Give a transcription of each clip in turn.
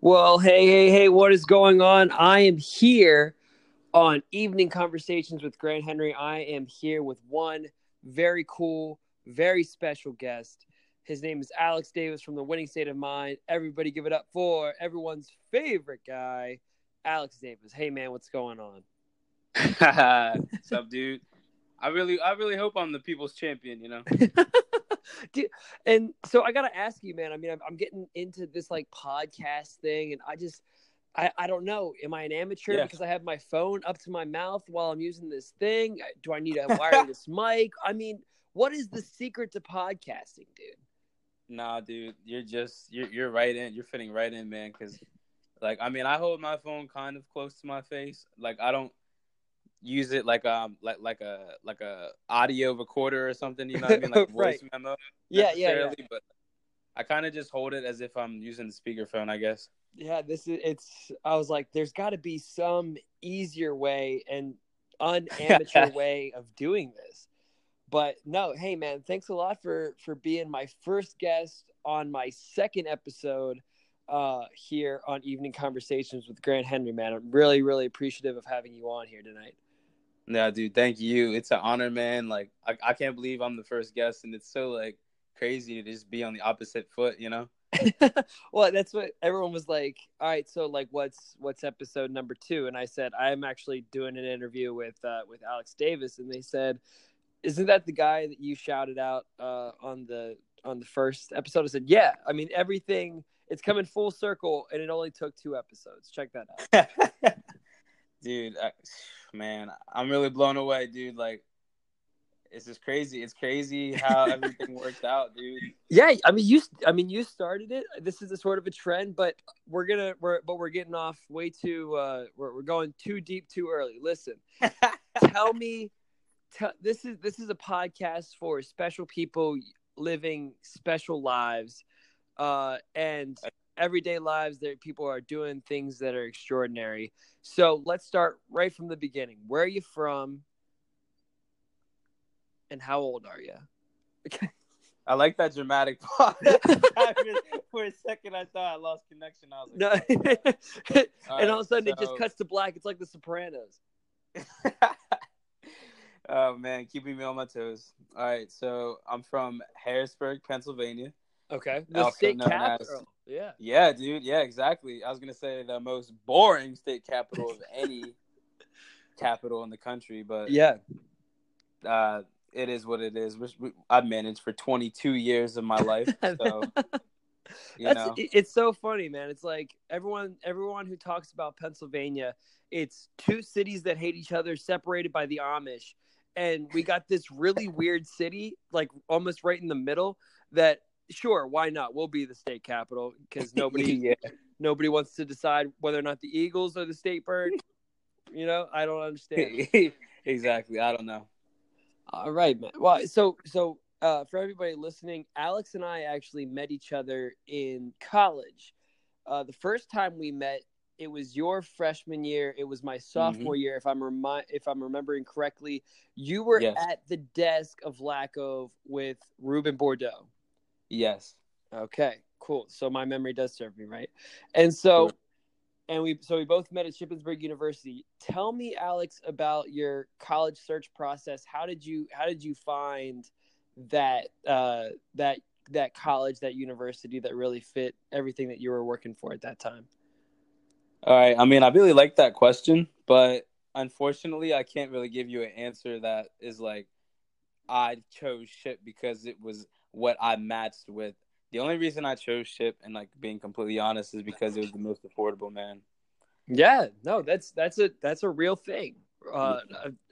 Well, hey, hey, hey, what is going on? I am here on Evening Conversations with Grant Henry. I am here with one very cool, very special guest. His name is Alex Davis from the Winning State of Mind. Everybody give it up for everyone's favorite guy, Alex Davis. Hey man, what's going on? what's up, dude? I really I really hope I'm the people's champion, you know. Dude, and so I gotta ask you, man. I mean, I'm, I'm, getting into this like podcast thing, and I just, I, I don't know. Am I an amateur yeah. because I have my phone up to my mouth while I'm using this thing? Do I need a wireless mic? I mean, what is the secret to podcasting, dude? Nah, dude, you're just you're you're right in. You're fitting right in, man. Because, like, I mean, I hold my phone kind of close to my face. Like, I don't use it like um like like a like a audio recorder or something. You know what I mean? Like voice right. memo. Yeah, yeah, yeah. But I kind of just hold it as if I'm using the speakerphone. I guess. Yeah, this is it's. I was like, there's got to be some easier way and unamateur way of doing this. But no, hey man, thanks a lot for for being my first guest on my second episode uh here on Evening Conversations with Grant Henry, man. I'm really, really appreciative of having you on here tonight. Yeah, dude, thank you. It's an honor, man. Like I, I can't believe I'm the first guest and it's so like crazy to just be on the opposite foot, you know? well, that's what everyone was like. All right, so like, what's what's episode number two? And I said I'm actually doing an interview with uh, with Alex Davis, and they said, "Isn't that the guy that you shouted out uh, on the on the first episode?" I said, "Yeah." I mean, everything it's coming full circle, and it only took two episodes. Check that out, dude. I, man, I'm really blown away, dude. Like it's just crazy. It's crazy how everything worked out, dude. Yeah, I mean, you, I mean, you started it. This is a sort of a trend, but we're gonna, we're, but we're getting off way too. Uh, we're, we're going too deep too early. Listen, tell me, tell, this is this is a podcast for special people living special lives, uh, and everyday lives that people are doing things that are extraordinary. So let's start right from the beginning. Where are you from? and how old are you? Okay. I like that dramatic pause. For a second, I thought I lost connection. I was like, no. Oh, and right, all of a sudden, so... it just cuts to black. It's like The Sopranos. oh man, keeping me on my toes. All right, so I'm from Harrisburg, Pennsylvania. Okay, the state capital. As, yeah, yeah, dude. Yeah, exactly. I was gonna say the most boring state capital of any capital in the country, but yeah, uh, it is what it is. I've managed for 22 years of my life, so you know. it's so funny, man. It's like everyone, everyone who talks about Pennsylvania, it's two cities that hate each other, separated by the Amish, and we got this really weird city, like almost right in the middle. That sure, why not? We'll be the state capital because nobody, yeah. nobody wants to decide whether or not the Eagles are the state bird. You know, I don't understand. exactly, I don't know. All right, man. Well, so so uh, for everybody listening, Alex and I actually met each other in college. Uh, the first time we met, it was your freshman year. It was my sophomore mm-hmm. year, if I'm remi- if I'm remembering correctly. You were yes. at the desk of Lackhove with Ruben Bordeaux. Yes. Okay. Cool. So my memory does serve me right. And so and we so we both met at Shippensburg University. Tell me, Alex, about your college search process. How did you how did you find that uh, that that college, that university that really fit everything that you were working for at that time? All right. I mean, I really like that question, but unfortunately, I can't really give you an answer that is like I chose shit because it was what I matched with the only reason I chose Ship and like being completely honest is because it was the most affordable, man. Yeah, no, that's that's a that's a real thing. Uh,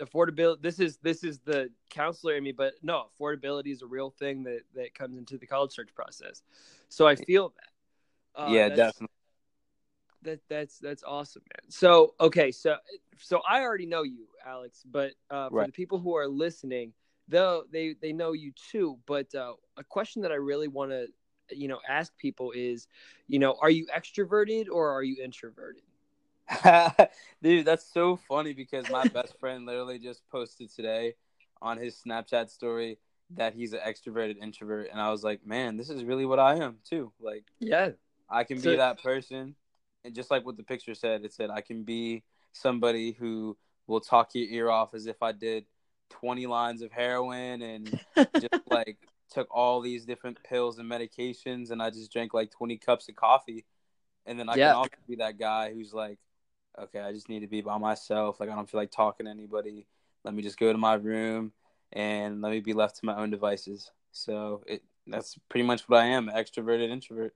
affordability. This is this is the counselor in me, but no, affordability is a real thing that that comes into the college search process. So I feel that. Uh, yeah, definitely. That that's that's awesome, man. So okay, so so I already know you, Alex, but uh, for right. the people who are listening, though they they know you too. But uh, a question that I really want to you know ask people is you know are you extroverted or are you introverted dude that's so funny because my best friend literally just posted today on his snapchat story that he's an extroverted introvert and i was like man this is really what i am too like yeah i can so, be that person and just like what the picture said, it said I can be somebody who will talk your ear off as if I did 20 lines of heroin and just like took all these different pills and medications and I just drank like 20 cups of coffee. And then I Yeah. can also be that guy who's like, okay, I just need to be by myself. Like, I don't feel like talking to anybody. Let me just go to my room and let me be left to my own devices. So it that's pretty much what I am extroverted introvert.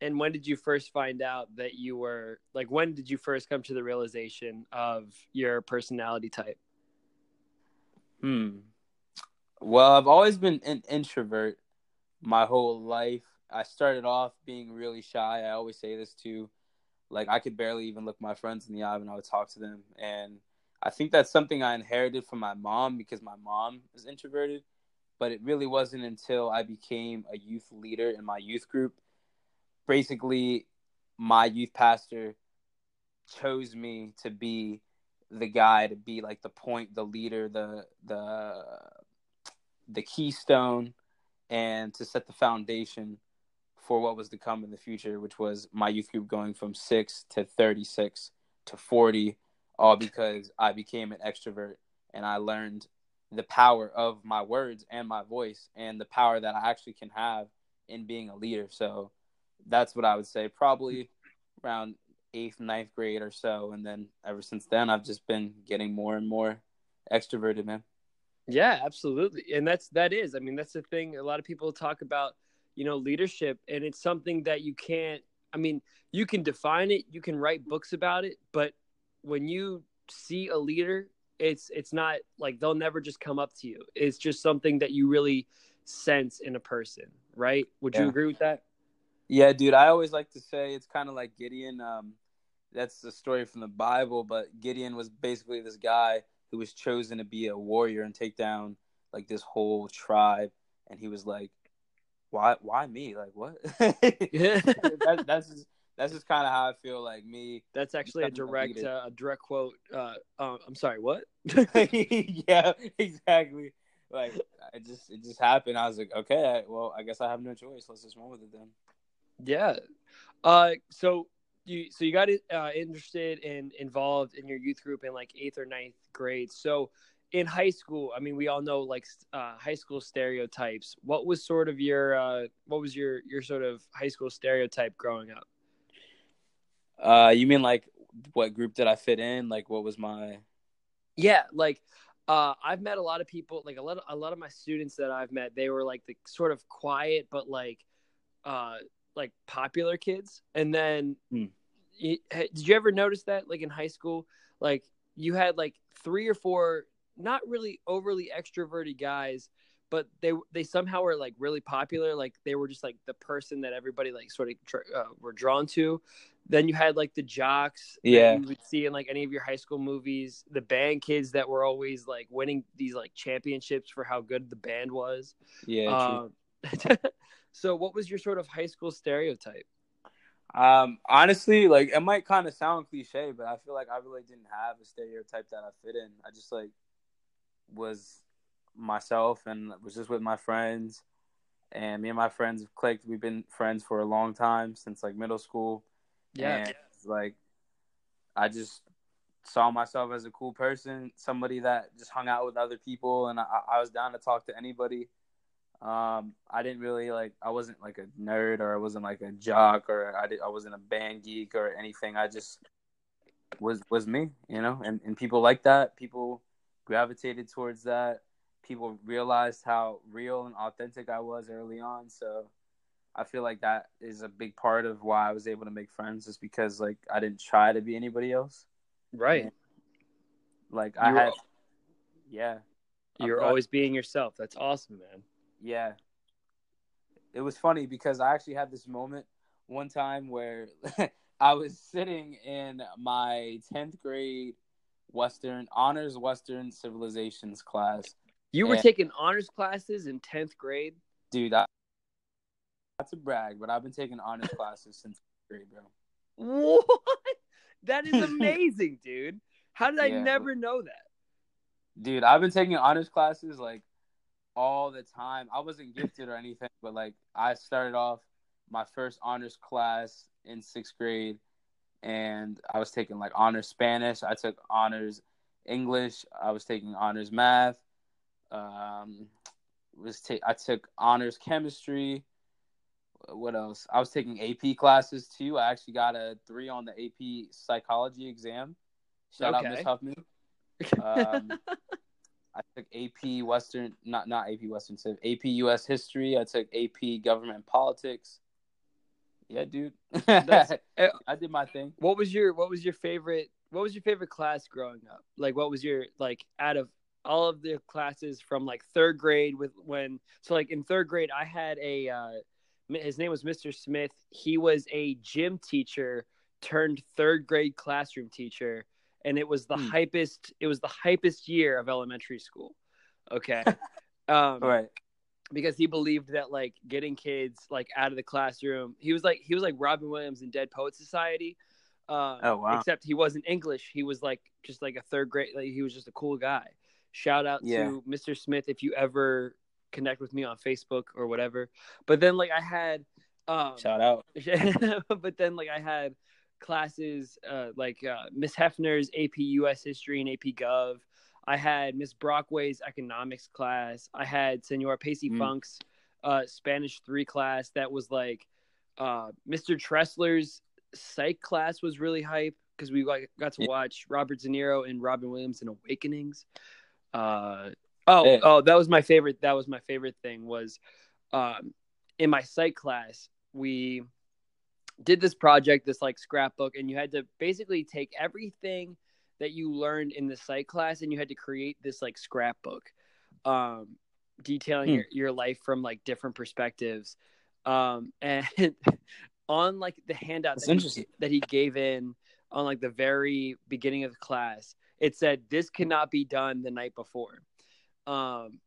And when did you first find out that you were like? When did you first come to the realization of your personality type? Hmm. Well, I've always been an introvert my whole life. I started off being really shy. I always say this too. Like I could barely even look my friends in the eye when I would talk to them. And I think that's something I inherited from my mom because my mom is introverted. But it really wasn't until I became a youth leader in my youth group. Basically, my youth pastor chose me to be the guy to be like the point, the leader, the the the keystone, and to set the foundation for what was to come in the future, which was my youth group going from six to thirty six to forty, all because I became an extrovert and I learned the power of my words and my voice and the power that I actually can have in being a leader. So that's what I would say. Probably around eighth, ninth grade or so, and then ever since then, I've just been getting more and more extroverted, man. Yeah, absolutely. And that's that is. I mean, that's the thing. A lot of people talk about, you know, leadership and it's something that you can't I mean, you can define it, you can write books about it, but when you see a leader, it's it's not like they'll never just come up to you. It's just something that you really sense in a person, right? Would you agree with that? Yeah, dude. I always like to say it's kind of like Gideon. Um, that's the story from the Bible, but Gideon was basically this guy who was chosen to be a warrior and take down like this whole tribe, and he was like, "Why? Why me? Like what?" Yeah. that, that's just, that's just kind of how I feel. Like me, That's actually a direct uh, a direct quote. Uh, uh, I'm sorry, what? yeah, exactly. Like it just it just happened. I was like, okay, well, I guess I have no choice. Let's just run with it then. Yeah. Uh, so you so you got uh, interested and involved in your youth group in like eighth or ninth grade. So in high school, I mean, we all know like uh, high school stereotypes. What was sort of your uh, what was your your sort of high school stereotype growing up? Uh, you mean like what group did I fit in? Like what was my Yeah, like uh, I've met a lot of people, like a lot of a lot of my students that I've met, they were like the sort of quiet but like uh like popular kids. And then Hmm. you, did you ever notice that like in high school, like you had like three or four not really overly extroverted guys, but they they somehow were like really popular. Like they were just like the person that everybody like sort of tr- uh, were drawn to. Then you had like the jocks that Yeah. you would see in like any of your high school movies, the band kids that were always like winning these like championships for how good the band was. yeah? Um, so what was your sort of high school stereotype? Um, honestly, like it might kind of sound cliche, but I feel like I really didn't have a stereotype that I fit in. I just like was myself and was just with my friends. And me and my friends have clicked. We've been friends for a long time since like middle school. And like I just saw myself as a cool person, somebody that just hung out with other people, and I, I was down to talk to anybody. Um, I didn't really like. I wasn't like a nerd, or I wasn't like a jock, or I did, I wasn't a band geek or anything. I just was was me, you know. And and people like that. People gravitated towards that. People realized how real and authentic I was early on. So I feel like that is a big part of why I was able to make friends, is because like I didn't try to be anybody else. right. Like I You were- had, yeah, You're I'm- always being yourself. That's awesome, man. Yeah. It was funny because I actually had this moment one time where I was sitting in my tenth grade Western honors Western civilizations class. You were taking honors classes in 10th grade? Dude, I, not to brag, but I've been taking honors classes since grade, bro. What? That is amazing, dude. How did I Yeah. never know that? Dude, I've been taking honors classes like all the time. I wasn't gifted or anything, but like I started off my first honors class in sixth grade and I was taking like honors Spanish. I took honors English. I was taking honors math. Um, was ta- I took honors chemistry. What else? I was taking AP classes too. I actually got a three on the AP psychology exam. Shout Okay. out Miss Huffman. Um, I took AP Western, not not AP Western Civ, AP US History. I took AP Government Politics. Yeah, dude. Eh, I did my thing. what was your what was your favorite what was your favorite class growing up like what was your like out of all of the classes from like third grade with when so like in third grade i had a uh his name was mr smith he was a gym teacher turned third grade classroom teacher and it was the Hmm. hypest it was the hypest year of elementary school okay um Right. because he believed that like getting kids like out of the classroom he was like he was like robin williams in dead poet society uh, Oh, wow. except he wasn't english he was like just like a third grade like he was just a cool guy shout out Yeah. to mr smith if you ever connect with me on facebook or whatever but then like i had um Shout out. but then like I had classes uh, like uh, Miss Hefner's AP US History and AP Gov. I had Miss Brockway's economics class. I had Senor Pacey Mm. Funk's uh, Spanish three class. That was like uh, Mr. Tressler's psych class was really hype because we like, got to watch Robert De Niro and Robin Williams in Awakenings. Uh, oh, oh, that was my favorite. That was my favorite thing was um, in my psych class we did this project, this like scrapbook, and you had to basically take everything that you learned in the site class and you had to create this like scrapbook, um, detailing Hmm. your, your life from like different perspectives. Um, and on like the handout that he, that he gave in on like the very beginning of the class, it said this cannot be done the night before. Um,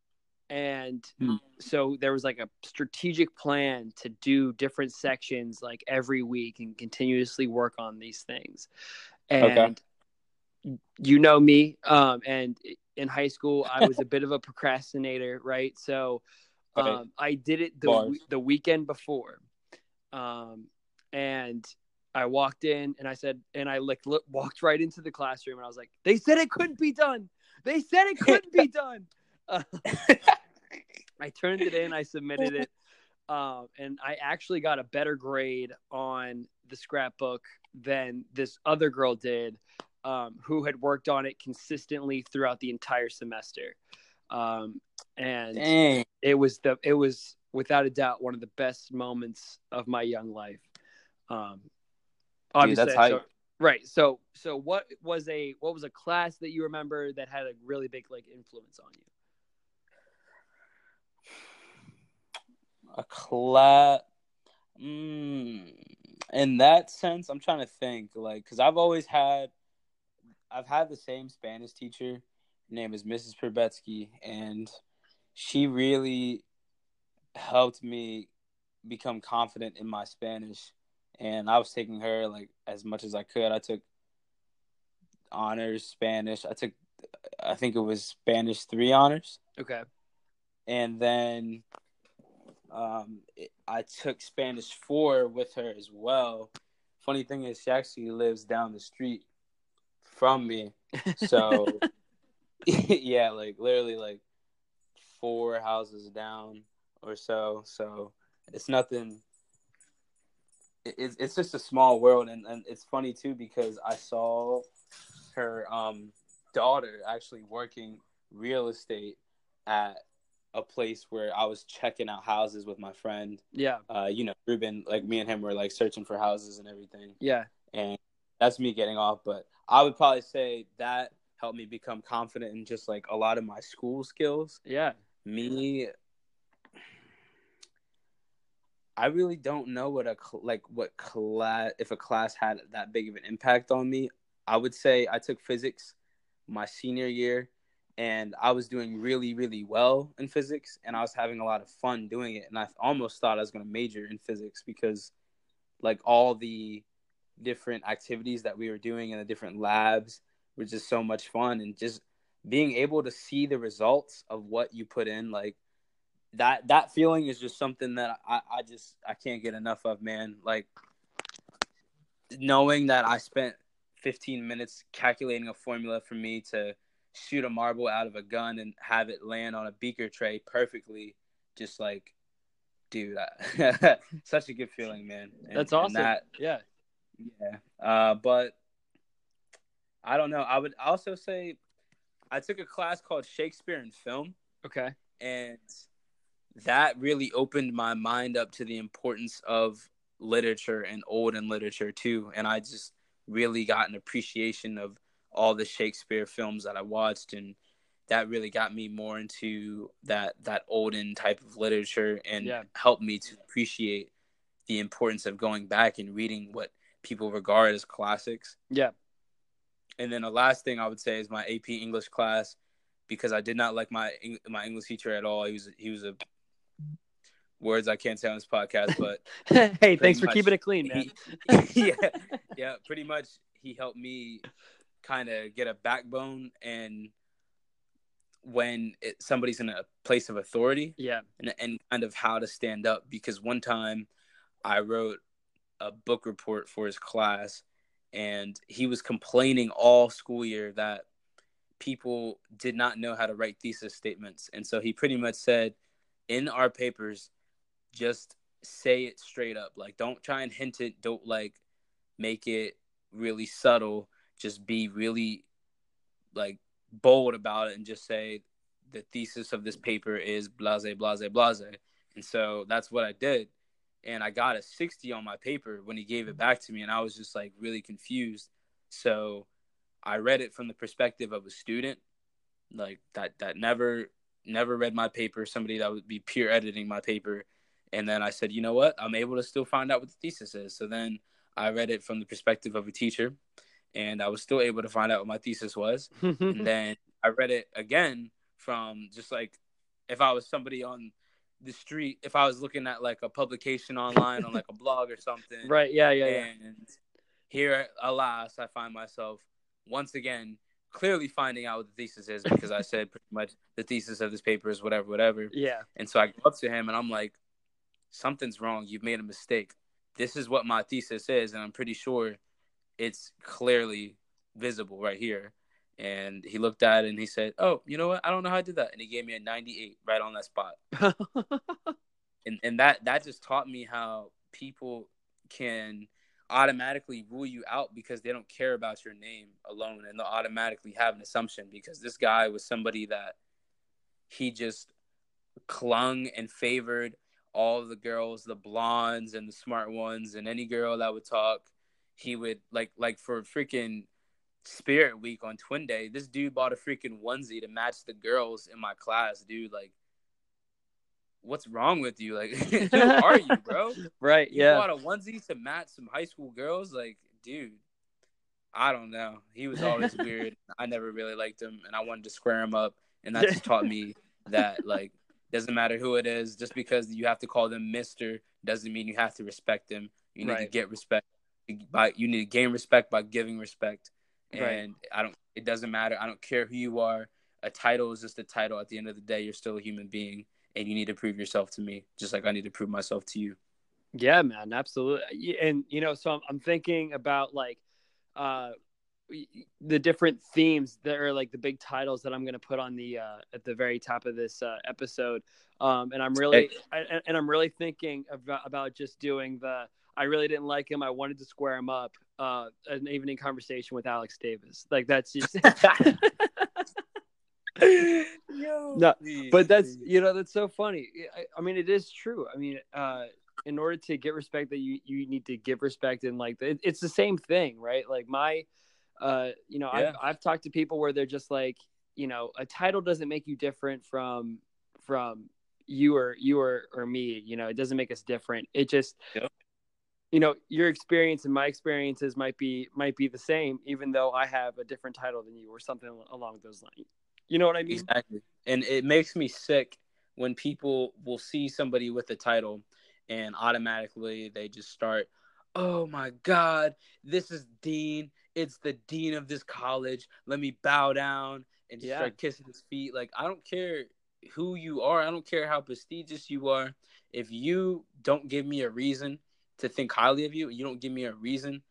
and Hmm. so there was like a strategic plan to do different sections like every week and continuously work on these things. And you know me, um, and in high school I was a bit of a procrastinator, right? So Right. um, I did it the the weekend before, um, and I walked in and I said, and I like walked right into the classroom and I was like, they said it couldn't be done. They said it couldn't be done. Uh, I turned it in, I submitted it, um, and I actually got a better grade on the scrapbook than this other girl did, um, who had worked on it consistently throughout the entire semester. Um, and Dang. it was the it was without a doubt one of the best moments of my young life. Um, obviously, that's so- right. So, so what was a what was a class that you remember that had a really big like influence on you? A class. Mm, in that sense, I'm trying to think, like, because I've always had, I've had the same Spanish teacher. Her name is Mrs. Perbetsky, and she really helped me become confident in my Spanish. And I was taking her like as much as I could. I took honors Spanish. I took, I think it was Spanish three honors Okay. and then um, it, I took Spanish four with her as well. Funny thing is, she actually lives down the street from me, so yeah, like literally like four houses down or so. So it's nothing. it- It's it's just a small world, and, and it's funny too because I saw her um daughter actually working real estate at a place where I was checking out houses with my friend. Yeah. Uh, you know, Ruben, like me and him were like searching for houses and everything. Yeah. And that's me getting off. But I would probably say that helped me become confident in just like a lot of my school skills. Yeah. Me, I really don't know what a like what class if a class had that big of an impact on me. I would say I took physics my senior year and I was doing really really well in physics and I was having a lot of fun doing it and I almost thought I was going to major in physics because like all the different activities that we were doing in the different labs were just so much fun and just being able to see the results of what you put in like that that feeling is just something that I, I just I can't get enough of man. Like knowing that I spent 15 minutes calculating a formula for me to shoot a marble out of a gun and have it land on a beaker tray perfectly, just like, dude, I, such a good feeling, man. And, That's awesome. That, yeah, yeah. Uh, but I don't know. I would also say I took a class called Shakespeare and Film. Okay. And that really opened my mind up to the importance of literature and olden literature too. And I just really got an appreciation of all the Shakespeare films that I watched and that really got me more into that that olden type of literature and yeah. helped me to appreciate the importance of going back and reading what people regard as classics. Yeah. And then the last thing I would say is my AP English class because I did not like my my English teacher at all. He was he was a words I can't say on this podcast, but hey, thanks for keeping it clean, man. He, yeah, yeah, pretty much he helped me kind of get a backbone and when it, somebody's in a place of authority, yeah, and, and kind of how to stand up. Because one time I wrote a book report for his class, and he was complaining all school year that people did not know how to write thesis statements, and so he pretty much said, in our papers, just say it straight up. Like, don't try and hint it. Don't like make it really subtle. Just be really like bold about it and just say the thesis of this paper is blase, blase, blase. And so that's what I did. And I got a 60 on my paper when he gave it back to me. And I was just like really confused. So I read it from the perspective of a student, like that, that never, never read my paper, somebody that would be peer editing my paper and then I said, you know what? I'm able to still find out what the thesis is. So then I read it from the perspective of a teacher, and I was still able to find out what my thesis was. and then I read it again from just like if I was somebody on the street, if I was looking at like a publication online on like a blog or something. Right. Yeah. Yeah. And yeah. here, alas, I find myself once again clearly finding out what the thesis is because I said pretty much the thesis of this paper is whatever, whatever. Yeah. And so I go up to him and I'm like, something's wrong. You've made a mistake. This is what my thesis is, and I'm pretty sure it's clearly visible right here. And he looked at it and he said, Oh, you know what? I don't know how I did that. And he gave me a 98 right on that spot. and and that that just taught me how people can automatically rule you out because they don't care about your name alone and they'll automatically have an assumption because this guy was somebody that he just clung and favored all the girls, the blondes and the smart ones, and any girl that would talk, he would like like for freaking Spirit Week on Twin Day. This dude bought a freaking onesie to match the girls in my class, dude. Like, what's wrong with you? Like, who are you, bro? right? You yeah. bought a onesie to match some high school girls. Like, dude. I don't know. He was always weird. I never really liked him, and I wanted to square him up. And that just taught me that like doesn't matter who it is. Just because you have to call them Mister doesn't mean you have to respect them. You need right. to get respect by you need to gain respect by giving respect. And right. I don't. It doesn't matter. I don't care who you are. A title is just a title. At the end of the day, you're still a human being, and you need to prove yourself to me, just like I need to prove myself to you. Yeah, man, absolutely. And you know, so I'm, I'm thinking about like, uh, the different themes that are like the big titles that I'm going to put on the uh, at the very top of this uh, episode. Um, and I'm really I, and I'm really thinking about, about just doing the I really didn't like him. I wanted to square him up. Uh, an evening conversation with Alex Davis. Like that's just. Yo, no, but that's you know that's so funny. I, I mean, it is true. I mean, uh, in order to get respect, that you you need to give respect, and like it, it's the same thing, right? Like my uh, you know, yeah. I've, I've talked to people where they're just like, you know, a title doesn't make you different from from you or you or, or me. You know, it doesn't make us different. It just, yep. You know, your experience and my experiences might be might be the same, even though I have a different title than you or something along those lines. You know what I mean? Exactly. And it makes me sick when people will see somebody with a title and automatically they just start, oh my God, this is Dean it's the dean of this college. Let me bow down and yeah. start kissing his feet. Like I don't care who you are. I don't care how prestigious you are. If you don't give me a reason to think highly of you, you don't give me a reason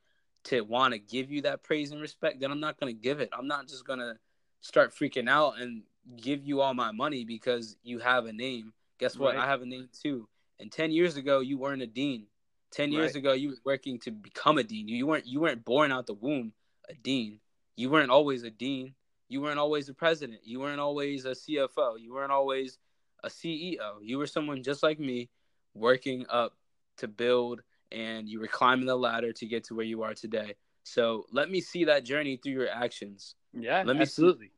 to want to give you that praise and respect, then I'm not going to give it. I'm not just going to start freaking out and give you all my money because you have a name. Guess what? Right. I have a name too. And 10 years ago, you weren't a dean. 10 years Right. ago, you were working to become a dean. You weren't you weren't born out the womb a dean. You weren't always a dean. You weren't always a president. You weren't always a CFO. You weren't always a CEO. You were someone just like me working up to build and you were climbing the ladder to get to where you are today. So let me see that journey through your actions. Yeah, Let me see. absolutely.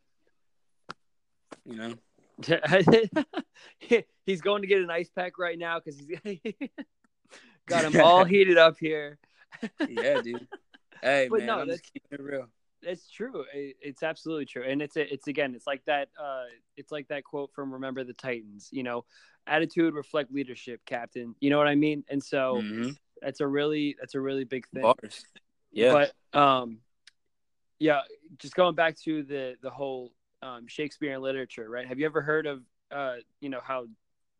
You know, he's going to get an ice pack right now because he's got him all heated up here. yeah, dude. Hey But man, no, I'm that's- just keeping it real. It's true. It- It's absolutely true, and it's it's again, it's like that. Uh, it's like that quote from "Remember the Titans." You know, attitude reflect leadership, Captain. You know what I mean? And so Mhm. That's a really that's a really big thing. Bars. Yeah. But um, yeah, just going back to the the whole um, Shakespeare and literature, right? Have you ever heard of uh, you know how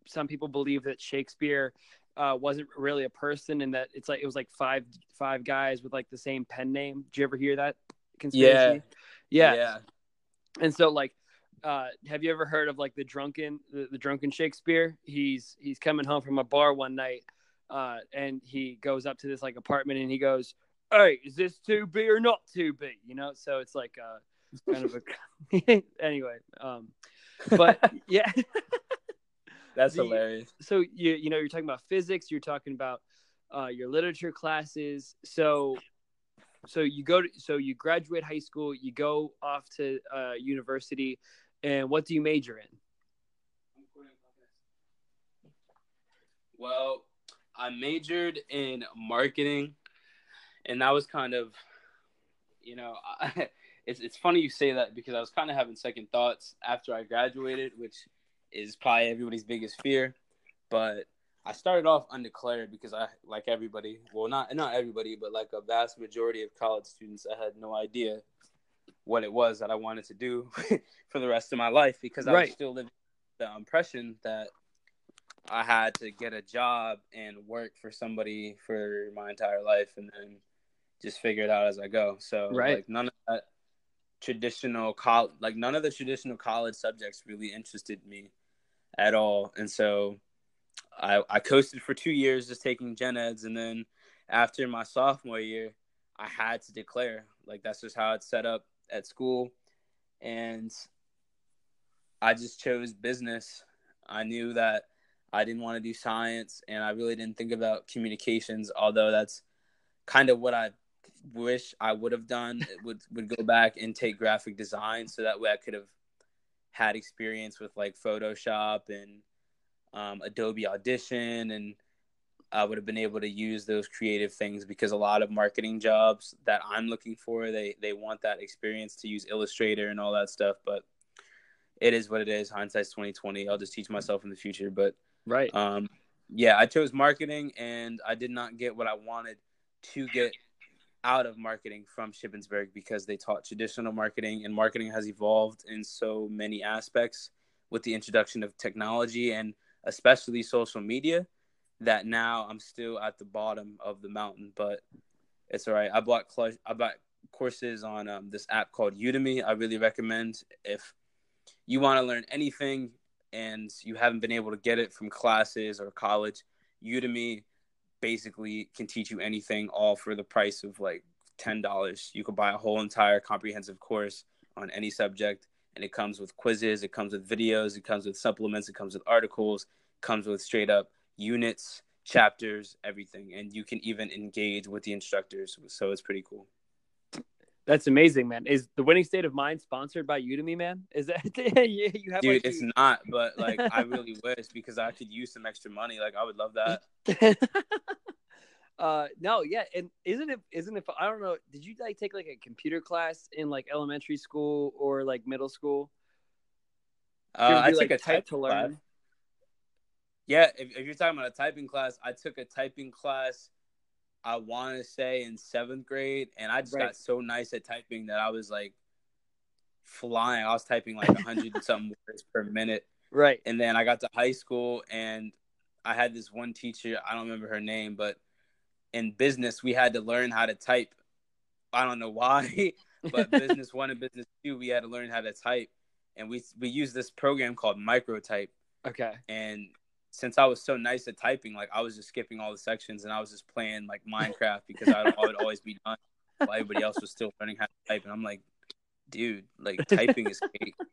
some people believe that Shakespeare uh, wasn't really a person and that it's like it was like five five guys with like the same pen name. Did you ever hear that conspiracy? Yeah. yeah. And so like uh, have you ever heard of like the drunken the, the drunken Shakespeare? He's he's coming home from a bar one night uh, and he goes up to this like apartment and he goes, "Hey, is this to be or not to be?" You know, so it's like uh, kind of a anyway. Um, but yeah, That's the- hilarious. so you you know you're talking about physics, you're talking about uh, your literature classes. So so you go to so you graduate high school, you go off to uh, university, and what do you major in? Well, I majored in marketing, and that was kind of, you know, I, it's it's funny you say that because I was kind of having second thoughts after I graduated, which is probably everybody's biggest fear. But I started off undeclared because I, like everybody, well, not not everybody, but like a vast majority of college students, I had no idea what it was that I wanted to do for the rest of my life because I Right. was still living the impression that I had to get a job and work for somebody for my entire life and then just figure it out as I go. So Right. like none of that traditional college like none of the traditional college subjects really interested me at all. And so I I coasted for two years just taking gen eds and then after my sophomore year I had to declare. Like that's just how it's set up at school. And I just chose business. I knew that I didn't want to do science and I really didn't think about communications, although that's kind of what I wish I would have done. Would would go back and take graphic design so that way I could have had experience with like Photoshop and um, Adobe Audition and I would have been able to use those creative things because a lot of marketing jobs that I'm looking for, they they want that experience to use Illustrator and all that stuff. But it is what it is. Hindsight's twenty twenty. I'll just teach myself in the future. But Right. um, yeah, I chose marketing, and I did not get what I wanted to get out of marketing from Shippensburg because they taught traditional marketing, and marketing has evolved in so many aspects with the introduction of technology and especially social media. That now I'm still at the bottom of the mountain, but it's all right. I bought cl- I bought courses on um, this app called Udemy. I really recommend if you want to learn anything and you haven't been able to get it from classes or college, Udemy basically can teach you anything all for the price of like $10. You could buy a whole entire comprehensive course on any subject and it comes with quizzes, it comes with videos, it comes with supplements, it comes with articles, comes with straight up units, chapters, everything. And you can even engage with the instructors. So it's pretty cool. That's amazing, man. Is the winning state of mind sponsored by Udemy, man? Is that you, you have Dude, like, it's not, but like I really wish because I could use some extra money. Like I would love that. uh no yeah and isn't it isn't it i don't know did you like take like a computer class in like elementary school or like middle school you Uh, I took like, a type type to class. learn Yeah, if, if you're talking about a typing class, I took a typing class. I want to say in seventh grade, and I just Right. got so nice at typing that I was like flying. I was typing like a hundred and something words per minute, right and then I got to high school, and I had this one teacher. I don't remember her name, but in business, we had to learn how to type I don't know why, but business one and business two, we had to learn how to type, and we we used this program called Microtype. Okay. And since I was so nice at typing, like I was just skipping all the sections and I was just playing like Minecraft because I, I would always be done while everybody else was still learning how to type. And I'm like, dude, like typing is cake.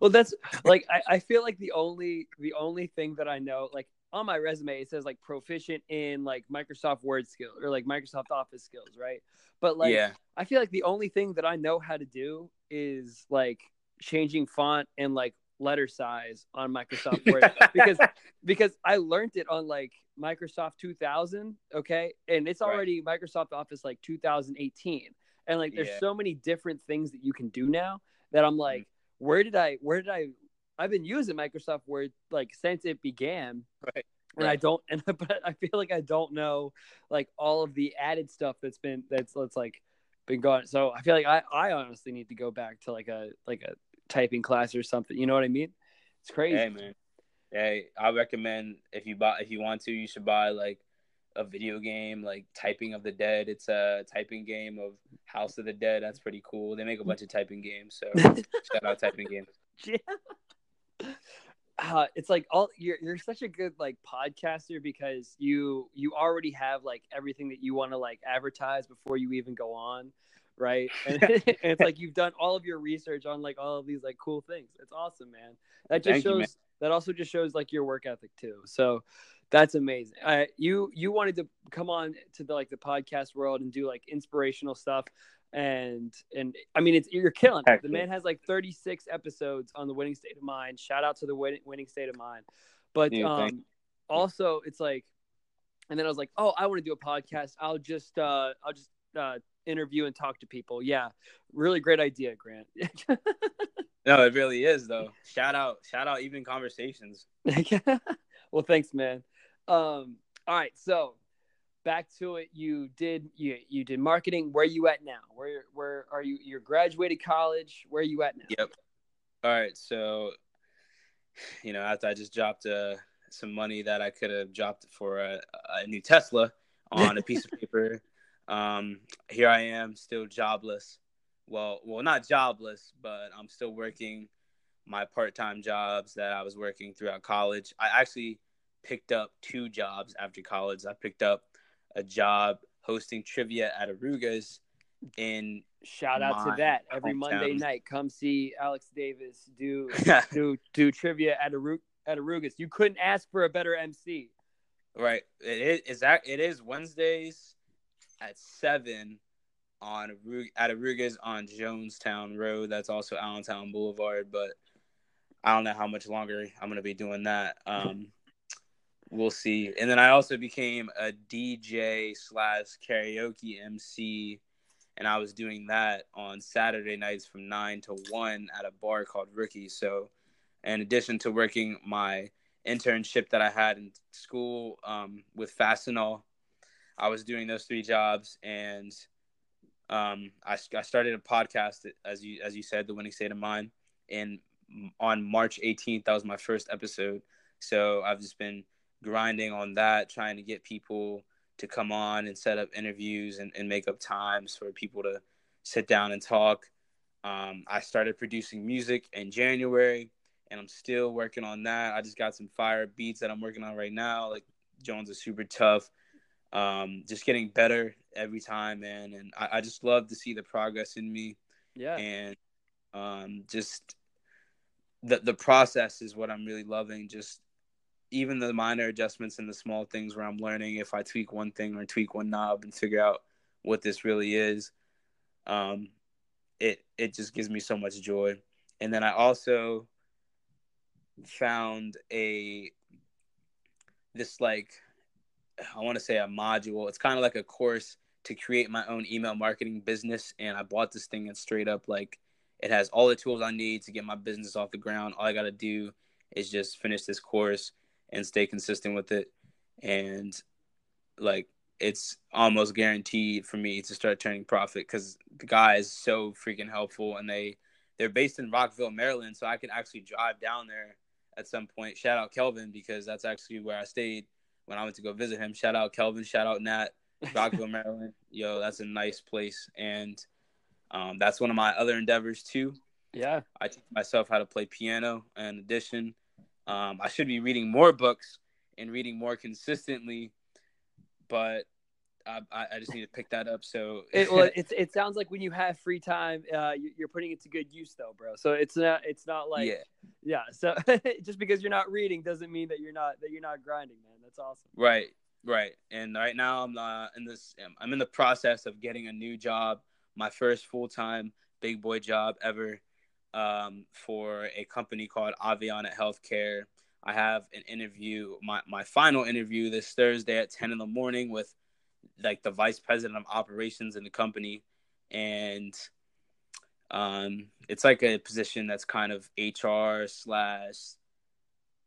Well, that's like I, I feel like the only the only thing that I know like on my resume it says like proficient in like Microsoft Word skills or like Microsoft Office skills, right? But like Yeah. I feel like the only thing that I know how to do is like changing font and like letter size on Microsoft Word because because I learned it on like Microsoft 2000, okay? And it's Right. already Microsoft Office like 2018. And like there's Yeah. so many different things that you can do now that I'm mm-hmm. like where did I where did I I've been using Microsoft Word like since it began Right. and I don't and but I feel like I don't know like all of the added stuff that's been that's that's like been gone. so I feel like I I honestly need to go back to like a like a typing class or something you know what I mean it's crazy Hey man. Hey, I recommend if you buy if you want to, you should buy like a video game like Typing of the Dead. It's a typing game of House of the Dead. That's pretty cool. They make a bunch of typing games, so shout out typing games. Yeah. Uh, it's like all you're you're such a good like podcaster because you you already have like everything that you want to like advertise before you even go on, right? And, it's like you've done all of your research on like all of these like cool things. It's awesome, man. That just Thank shows man. that also just shows like your work ethic too. So that's amazing. Uh, you you wanted to come on to the like the podcast world and do like inspirational stuff and and I mean it's you're killing it. The man has like 36 episodes on the winning state of mind. Shout out to the winning, winning state of mind. But thank um also it's like and then I was like, "Oh, I want to do a podcast. I'll just uh I'll just uh interview and talk to people." Yeah. Really great idea, Grant. No, it really is though. Shout out, shout out, even conversations. well, thanks, man. Um all right, so back to it. You did you you did marketing. Where you at now? Where where are you? You're graduated college. Where are you at now? Yep. All right, so you know, after I just dropped uh, some money that I could have dropped for a, a new Tesla on a piece of paper, um, here I am, still jobless. Well, well, not jobless, but I'm still working my part-time jobs that I was working throughout college. I actually picked up two jobs after college. I picked up a job hosting trivia at Arooga's in Shout out to that. Every Monday night, come see Alex Davis do do do trivia at Aru- at Arooga's. You couldn't ask for a better MC. Right. It is. Is that it is Wednesdays at seven on at Arooga's on Jonestown Road. That's also Allentown Boulevard. But I don't know how much longer I'm gonna be doing that. Um, we'll see. And then I also became a DJ slash karaoke MC, and I was doing that on Saturday nights from nine to one at a bar called Rookie. So, in addition to working my internship that I had in school um, with Fastenal. I was doing those three jobs, and um, I, I started a podcast as you as you said, the winning state of mind. And on March 18th, that was my first episode. So I've just been grinding on that, trying to get people to come on and set up interviews and, and make up times for people to sit down and talk. Um, I started producing music in January and I'm still working on that. I just got some fire beats that I'm working on right now. Like Jones is super tough. Um, just getting better every time, man. And I, I just love to see the progress in me Yeah. and um, just the the process is what I'm really loving. Just even the minor adjustments and the small things where I'm learning if I tweak one thing or tweak one knob and figure out what this really is. Um, it it just gives me so much joy. And then I also found a this like I want to say a module. It's kind of like a course to create my own email marketing business. And I bought this thing and straight up like it has all the tools I need to get my business off the ground. All I got to do is just finish this course and stay consistent with it. And like it's almost guaranteed for me to start turning profit because the guy is so freaking helpful and they they're based in Rockville, Maryland, so I can actually drive down there at some point. Shout out Kelvin because that's actually where I stayed when I went to go visit him. Shout out Kelvin, shout out Nat. Rockville, Maryland. Yo, that's a nice place, and um, that's one of my other endeavors too. Yeah, I teach myself how to play piano. In addition, um, I should be reading more books and reading more consistently, but I, I just need to pick that up. So it, well, it's it sounds like when you have free time, uh, you're putting it to good use, though, bro. So it's not it's not like yeah, yeah. So just because you're not reading doesn't mean that you're not that you're not grinding, man. That's awesome. Right, right. And right now I'm uh, in this. I'm in the process of getting a new job, my first full time big boy job ever, um, for a company called Aveanna Healthcare. I have an interview, my, my final interview this Thursday at 10 in the morning with like the vice president of operations in the company, and um, it's like a position that's kind of HR slash.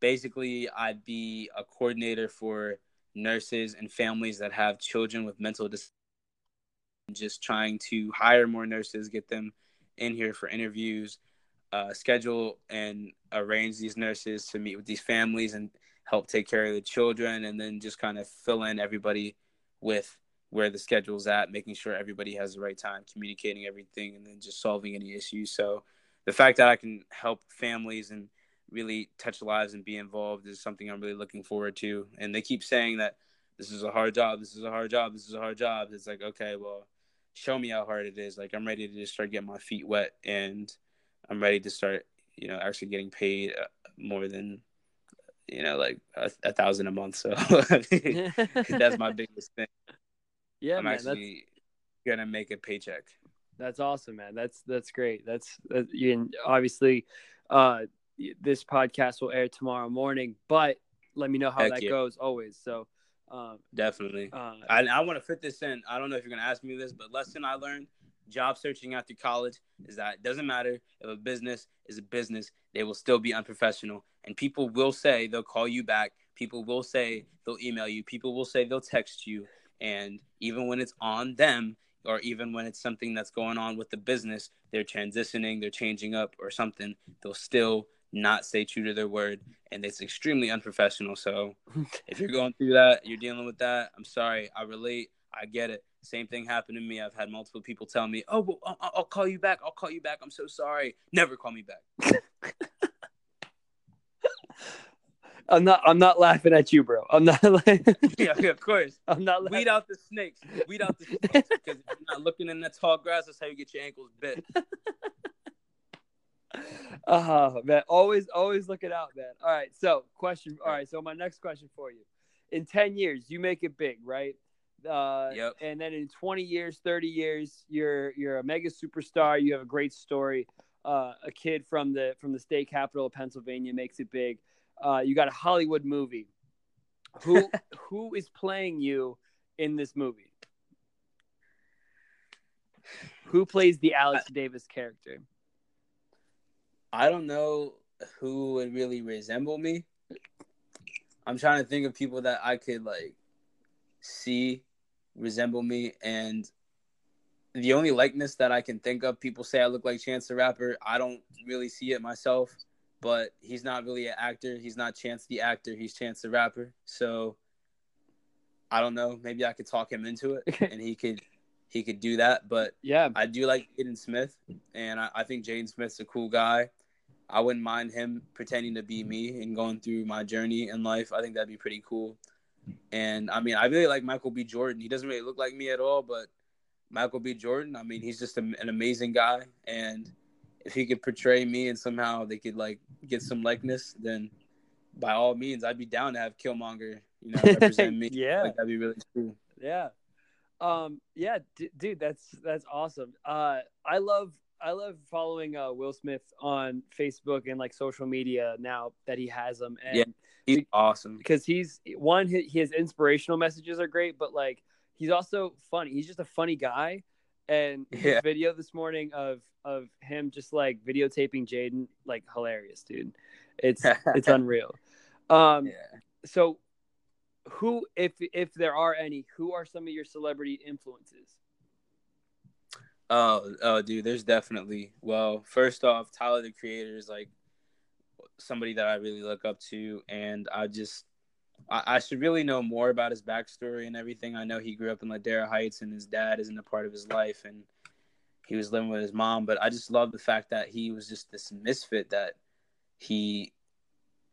Basically, I'd be a coordinator for nurses and families that have children with mental disabilities. Just trying to hire more nurses, get them in here for interviews, uh, schedule and arrange these nurses to meet with these families and help take care of the children, and then just kind of fill in everybody with where the schedule's at, making sure everybody has the right time, communicating everything, and then just solving any issues. So the fact that I can help families and really touch lives and be involved is something I'm really looking forward to. And they keep saying that this is a hard job, this is a hard job, this is a hard job. It's like, okay, well, show me how hard it is. Like I'm ready to just start getting my feet wet and I'm ready to start, you know, actually getting paid uh, more than you know, like a, a thousand a month. So that's my biggest thing. Yeah, I'm man, actually that's... gonna make a paycheck. That's awesome, man. That's that's great. That's that, you obviously uh, this podcast will air tomorrow morning, but let me know how Heck that yeah. goes always. So um, definitely, uh, I, I want to fit this in. I don't know if you're gonna ask me this, but lesson I learned job searching after college is that it doesn't matter if a business is a business, they will still be unprofessional. And people will say they'll call you back. People will say they'll email you. People will say they'll text you. And even when it's on them, or even when it's something that's going on with the business, they're transitioning, they're changing up or something, they'll still not stay true to their word. And it's extremely unprofessional. So if you're going through that, you're dealing with that, I'm sorry. I relate. I get it. Same thing happened to me. I've had multiple people tell me, "Oh, well, I'll, I'll call you back. I'll call you back. I'm so sorry." Never call me back. I'm not. I'm not laughing at you, bro. I'm not. yeah, of course. I'm not. Laughing. Weed out the snakes. Weed out the snakes. Because if you're not looking in that tall grass, that's how you get your ankles bit. Uh man. Always, always looking out, man. All right. So, question. All right. So, my next question for you: In ten years, you make it big, right? Uh, yep. And then in 20 years, 30 years, you're you're a mega superstar. You have a great story. Uh, a kid from the from the state capital of Pennsylvania makes it big. Uh, you got a Hollywood movie. Who who is playing you in this movie? Who plays the Alex Davis character? I don't know who would really resemble me. I'm trying to think of people that I could like see resemble me and the only likeness that I can think of, people say I look like Chance the Rapper. I don't really see it myself but he's not really an actor. He's not Chance the actor. He's Chance the rapper. So I don't know. Maybe I could talk him into it, and he could he could do that. But yeah, I do like Jaden Smith, and I, I think Jaden Smith's a cool guy. I wouldn't mind him pretending to be me and going through my journey in life. I think that'd be pretty cool. And I mean, I really like Michael B. Jordan. He doesn't really look like me at all, but Michael B. Jordan, I mean, he's just a, an amazing guy. And if he could portray me and somehow they could like get some likeness, then by all means, I'd be down to have Killmonger, you know, represent me. yeah, like, that'd be really cool. Yeah, um, yeah, d- dude, that's that's awesome. Uh, I love I love following uh, Will Smith on Facebook and like social media now that he has them. And yeah, he's awesome because he's one. His, his inspirational messages are great, but like he's also funny. He's just a funny guy. And his yeah. video this morning of of him just like videotaping Jaden, like hilarious, dude. It's it's unreal. Um, yeah. so who, if if there are any, who are some of your celebrity influences? Oh, oh, dude, there's definitely. Well, first off, Tyler the Creator is like somebody that I really look up to, and I just I, I, should really know more about his backstory and everything. I know he grew up in Ladera Heights, and his dad isn't a part of his life, and he was living with his mom. But I just love the fact that he was just this misfit that he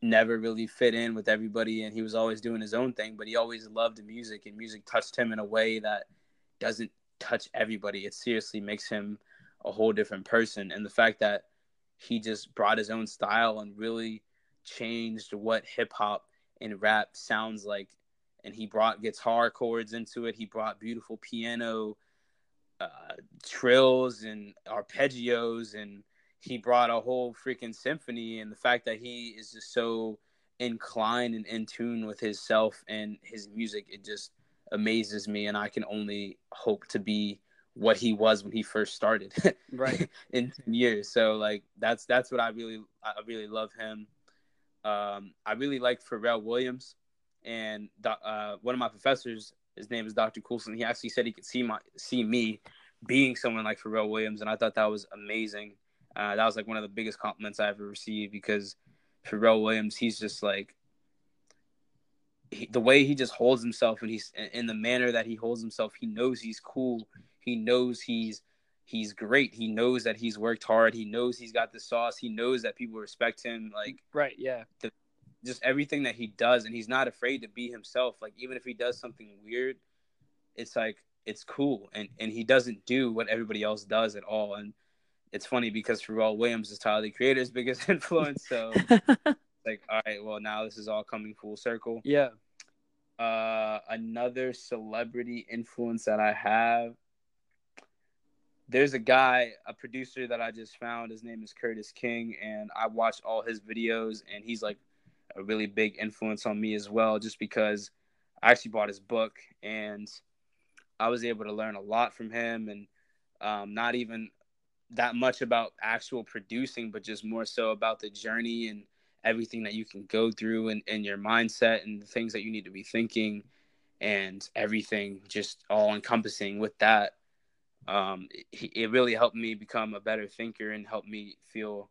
never really fit in with everybody, and he was always doing his own thing. But he always loved music, and music touched him in a way that doesn't touch everybody. It seriously makes him a whole different person, and the fact that he just brought his own style and really changed what hip hop and rap sounds like. And he brought guitar chords into it. He brought beautiful piano uh, trills and arpeggios, and he brought a whole freaking symphony. And the fact that he is just so inclined and in tune with his self and his music, it just amazes me. And I can only hope to be what he was when he first started right. in 10 years. So like that's that's what i really i really love him. Um i really like pharrell williams and uh, one of my professors his name is dr coulson he actually said he could see my see me being someone like pharrell williams and i thought that was amazing. Uh, that was like one of the biggest compliments i ever received because pharrell williams he's just like he, the way he just holds himself and he's in the manner that he holds himself he knows he's cool he knows he's he's great. He knows that he's worked hard. He knows he's got the sauce. He knows that people respect him. Like right, yeah. The, just everything that he does, and he's not afraid to be himself. Like even if he does something weird, it's like it's cool, and and he doesn't do what everybody else does at all. And it's funny because Pharrell Williams is Tyler the Creator's biggest influence. So like, all right, well now this is all coming full circle. Yeah. Uh, another celebrity influence that I have there's a guy, a producer that I just found. His name is Curtiss King, and I watch all his videos, and he's like a really big influence on me as well, just because I actually bought his book and I was able to learn a lot from him, and um, not even that much about actual producing, but just more so about the journey and everything that you can go through and, and your mindset and the things that you need to be thinking and everything just all encompassing with that um, it, it really helped me become a better thinker and helped me feel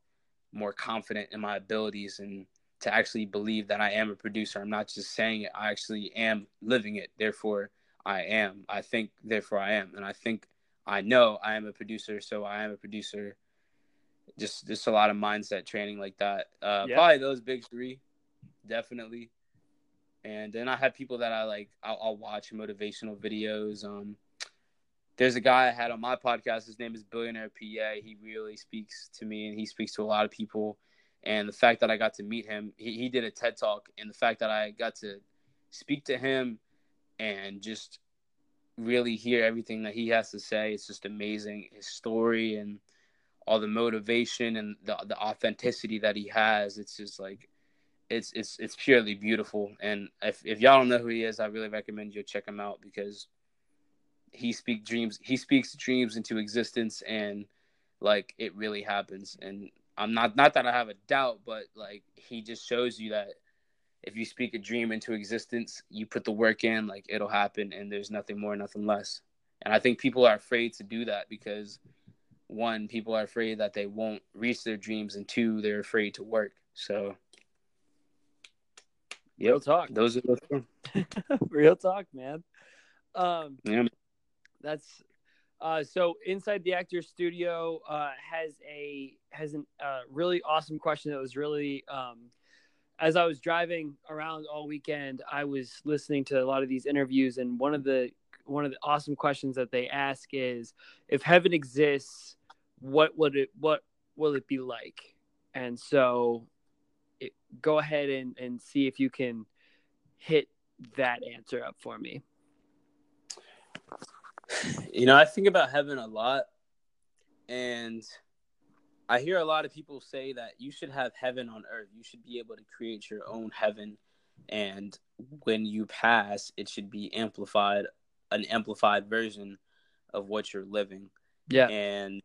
more confident in my abilities and to actually believe that I am a producer. I'm not just saying it, I actually am living it. Therefore, I am. I think, therefore, I am. And I think I know I am a producer, so I am a producer. Just, just a lot of mindset training like that. Uh, yeah. Probably those big three, definitely. And then I have people that I like. I'll, I'll watch motivational videos. Um, there's a guy I had on my podcast. His name is Billionaire PA. He really speaks to me and he speaks to a lot of people. And the fact that I got to meet him, he, he did a TED talk, and the fact that I got to speak to him and just really hear everything that he has to say, it's just amazing. His story and all the motivation and the the authenticity that he has, it's just like it's it's it's purely beautiful. And if if y'all don't know who he is, I really recommend you check him out because he speak dreams he speaks dreams into existence and like it really happens and i'm not not that i have a doubt but like he just shows you that if you speak a dream into existence you put the work in like it'll happen and there's nothing more nothing less and i think people are afraid to do that because one people are afraid that they won't reach their dreams and two they're afraid to work. So yep, real talk. those are the real talk man. Um yeah. that's uh, so inside the actor studio uh, has a has a uh, really awesome question that was really um, as I was driving around all weekend, I was listening to a lot of these interviews, and one of the one of the awesome questions that they ask is, if heaven exists, what would it what will it be like? And so, it, go ahead and and see if you can hit that answer up for me. You know, I think about heaven a lot, and I hear a lot of people say that you should have heaven on earth. You should be able to create your own heaven, and when you pass, it should be amplified, an amplified version of what you're living. Yeah. And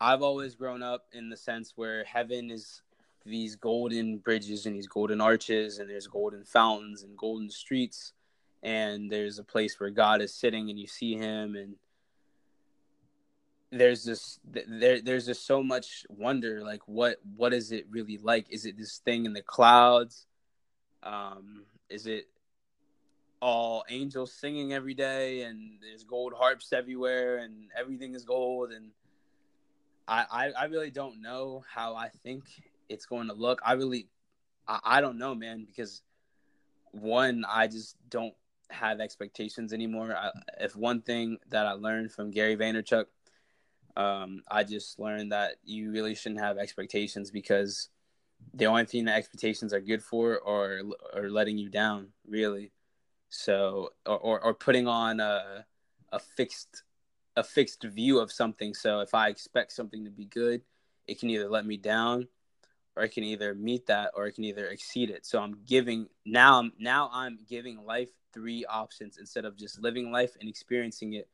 I've always grown up in the sense where heaven is these golden bridges and these golden arches, and there's golden fountains and golden streets. And there's a place where God is sitting and you see him. And there's this there there's just so much wonder like what what is it really like? Is it this thing in the clouds? Um, is it all angels singing every day and there's gold harps everywhere and everything is gold and I, I, I really don't know how I think it's going to look. I really I, I don't know, man, because one, I just don't have expectations anymore. I, if one thing that I learned from Gary Vaynerchuk, um, I just learned that you really shouldn't have expectations because the only thing that expectations are good for are are letting you down, really. So, or or, or putting on a a fixed a fixed view of something. So if I expect something to be good, it can either let me down or it can either meet that or it can either exceed it. So I'm giving now I'm now I'm giving life three options instead of just living life and experiencing it.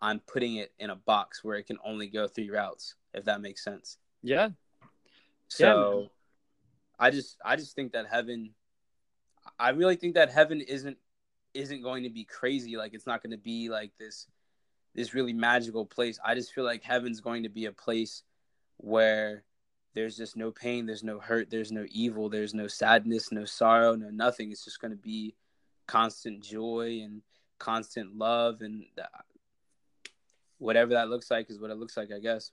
I'm putting it in a box where it can only go three routes, if that makes sense. Yeah. So yeah, I just I just think that heaven I really think that heaven isn't isn't going to be crazy. Like it's not going to be like this this really magical place. I just feel like heaven's going to be a place where there's just no pain, there's no hurt, there's no evil, there's no sadness, no sorrow, no nothing. It's just going to be constant joy and constant love and whatever that looks like is what it looks like, I guess.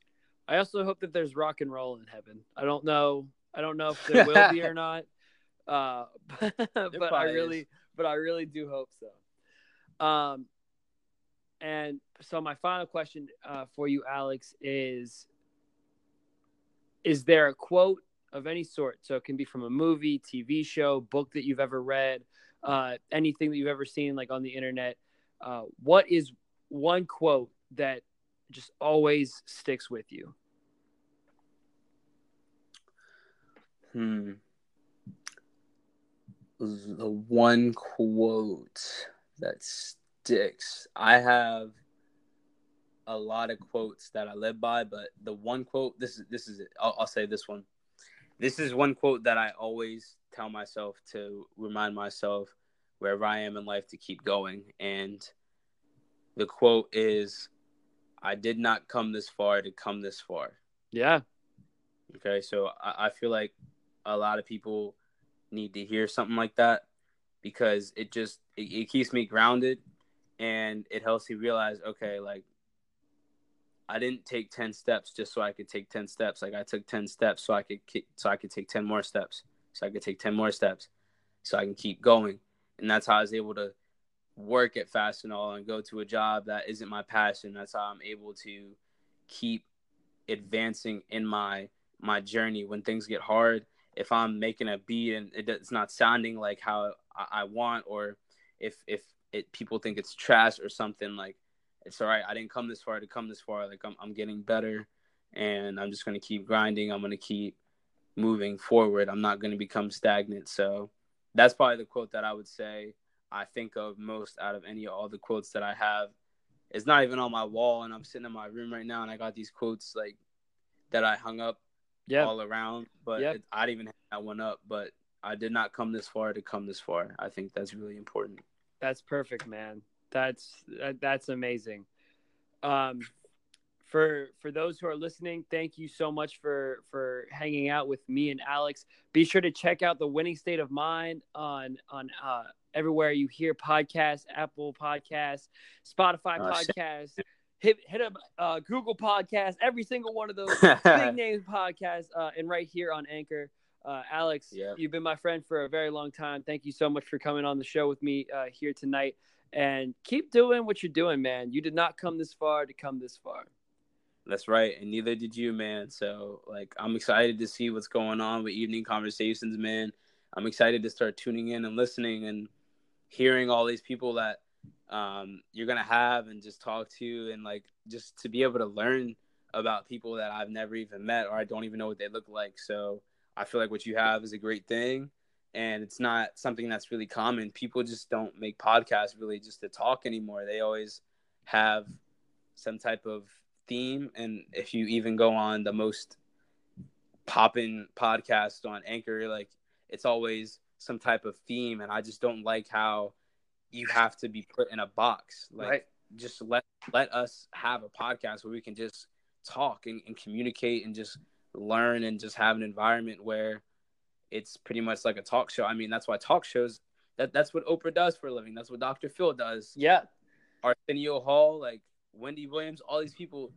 I also hope that there's rock and roll in heaven. I don't know. I don't know if there will be or not. Uh, but, but I really, is. but I really do hope so. Um, and so my final question uh, for you, Alex, is: Is there a quote of any sort? So it can be from a movie, TV show, book that you've ever read, uh, anything that you've ever seen, like on the internet. Uh, what is one quote that just always sticks with you? Hmm. The one quote that sticks. I have a lot of quotes that I live by, but the one quote this is this is it. I'll, I'll say this one. This is one quote that I always tell myself to remind myself wherever I am in life to keep going. And the quote is, "I did not come this far to come this far." Yeah. Okay, so I, I feel like a lot of people need to hear something like that because it just it, it keeps me grounded and it helps me realize okay like I didn't take 10 steps just so I could take 10 steps. Like I took 10 steps so I could so I could take 10 more steps. So I could take 10 more steps so I can keep going. And that's how I was able to work at Fastenal and go to a job that isn't my passion. That's how I'm able to keep advancing in my my journey when things get hard. If I'm making a beat and it's not sounding like how I want or if if it people think it's trash or something like it's all right. I didn't come this far to come this far. Like I'm I'm getting better, and I'm just gonna keep grinding. I'm gonna keep moving forward. I'm not gonna become stagnant. So that's probably the quote that I would say I think of most out of any of all the quotes that I have. It's not even on my wall, and I'm sitting in my room right now, and I got these quotes like that I hung up yep. all around. But yep. it, I didn't even have that one up. But I did not come this far to come this far. I think that's really important. That's perfect, man. That's that's amazing. Um, for for those who are listening, thank you so much for for hanging out with me and Alex. Be sure to check out the Winning State of Mind on on uh, everywhere you hear podcasts, Apple Podcasts, Spotify oh, Podcasts. Shit. Hit hit up uh, Google Podcasts, every single one of those big name podcasts, uh, and right here on Anchor. Uh, Alex, yep. you've been my friend for a very long time. Thank you so much for coming on the show with me uh, here tonight. And keep doing what you're doing, man. You did not come this far to come this far. That's right, and neither did you, man. So, like, I'm excited to see what's going on with evening conversations, man. I'm excited to start tuning in and listening and hearing all these people that um, you're gonna have and just talk to, and like just to be able to learn about people that I've never even met or I don't even know what they look like. So I feel like what you have is a great thing. And it's not something that's really common. People just don't make podcasts really just to talk anymore. They always have some type of theme. And if you even go on the most popping podcast on Anchor, like it's always some type of theme. And I just don't like how you have to be put in a box. Like right. just let let us have a podcast where we can just talk and, and communicate and just learn and just have an environment where it's pretty much like a talk show. I mean, that's why talk shows that that's what Oprah does for a living. That's what Dr. Phil does. Yeah. Arsenio Hall, like Wendy Williams, all these people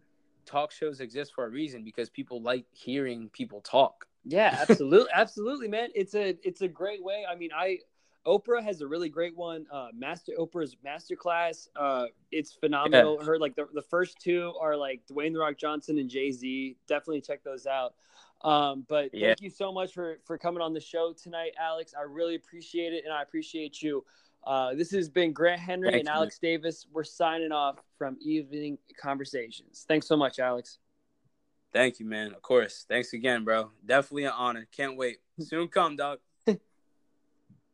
talk shows exist for a reason because people like hearing people talk. Yeah, absolutely, absolutely, man. It's a it's a great way. I mean, I Oprah has a really great one. Uh, Master Oprah's Masterclass. Uh, it's phenomenal. Yeah. Her like the, the first two are like Dwayne the Rock Johnson and Jay Z. Definitely check those out. Um, but yeah. thank you so much for for coming on the show tonight, Alex. I really appreciate it, and I appreciate you. Uh, this has been Grant Henry Thanks, and Alex man. Davis. We're signing off from Evening Conversations. Thanks so much, Alex. Thank you, man. Of course. Thanks again, bro. Definitely an honor. Can't wait. Soon come, dog.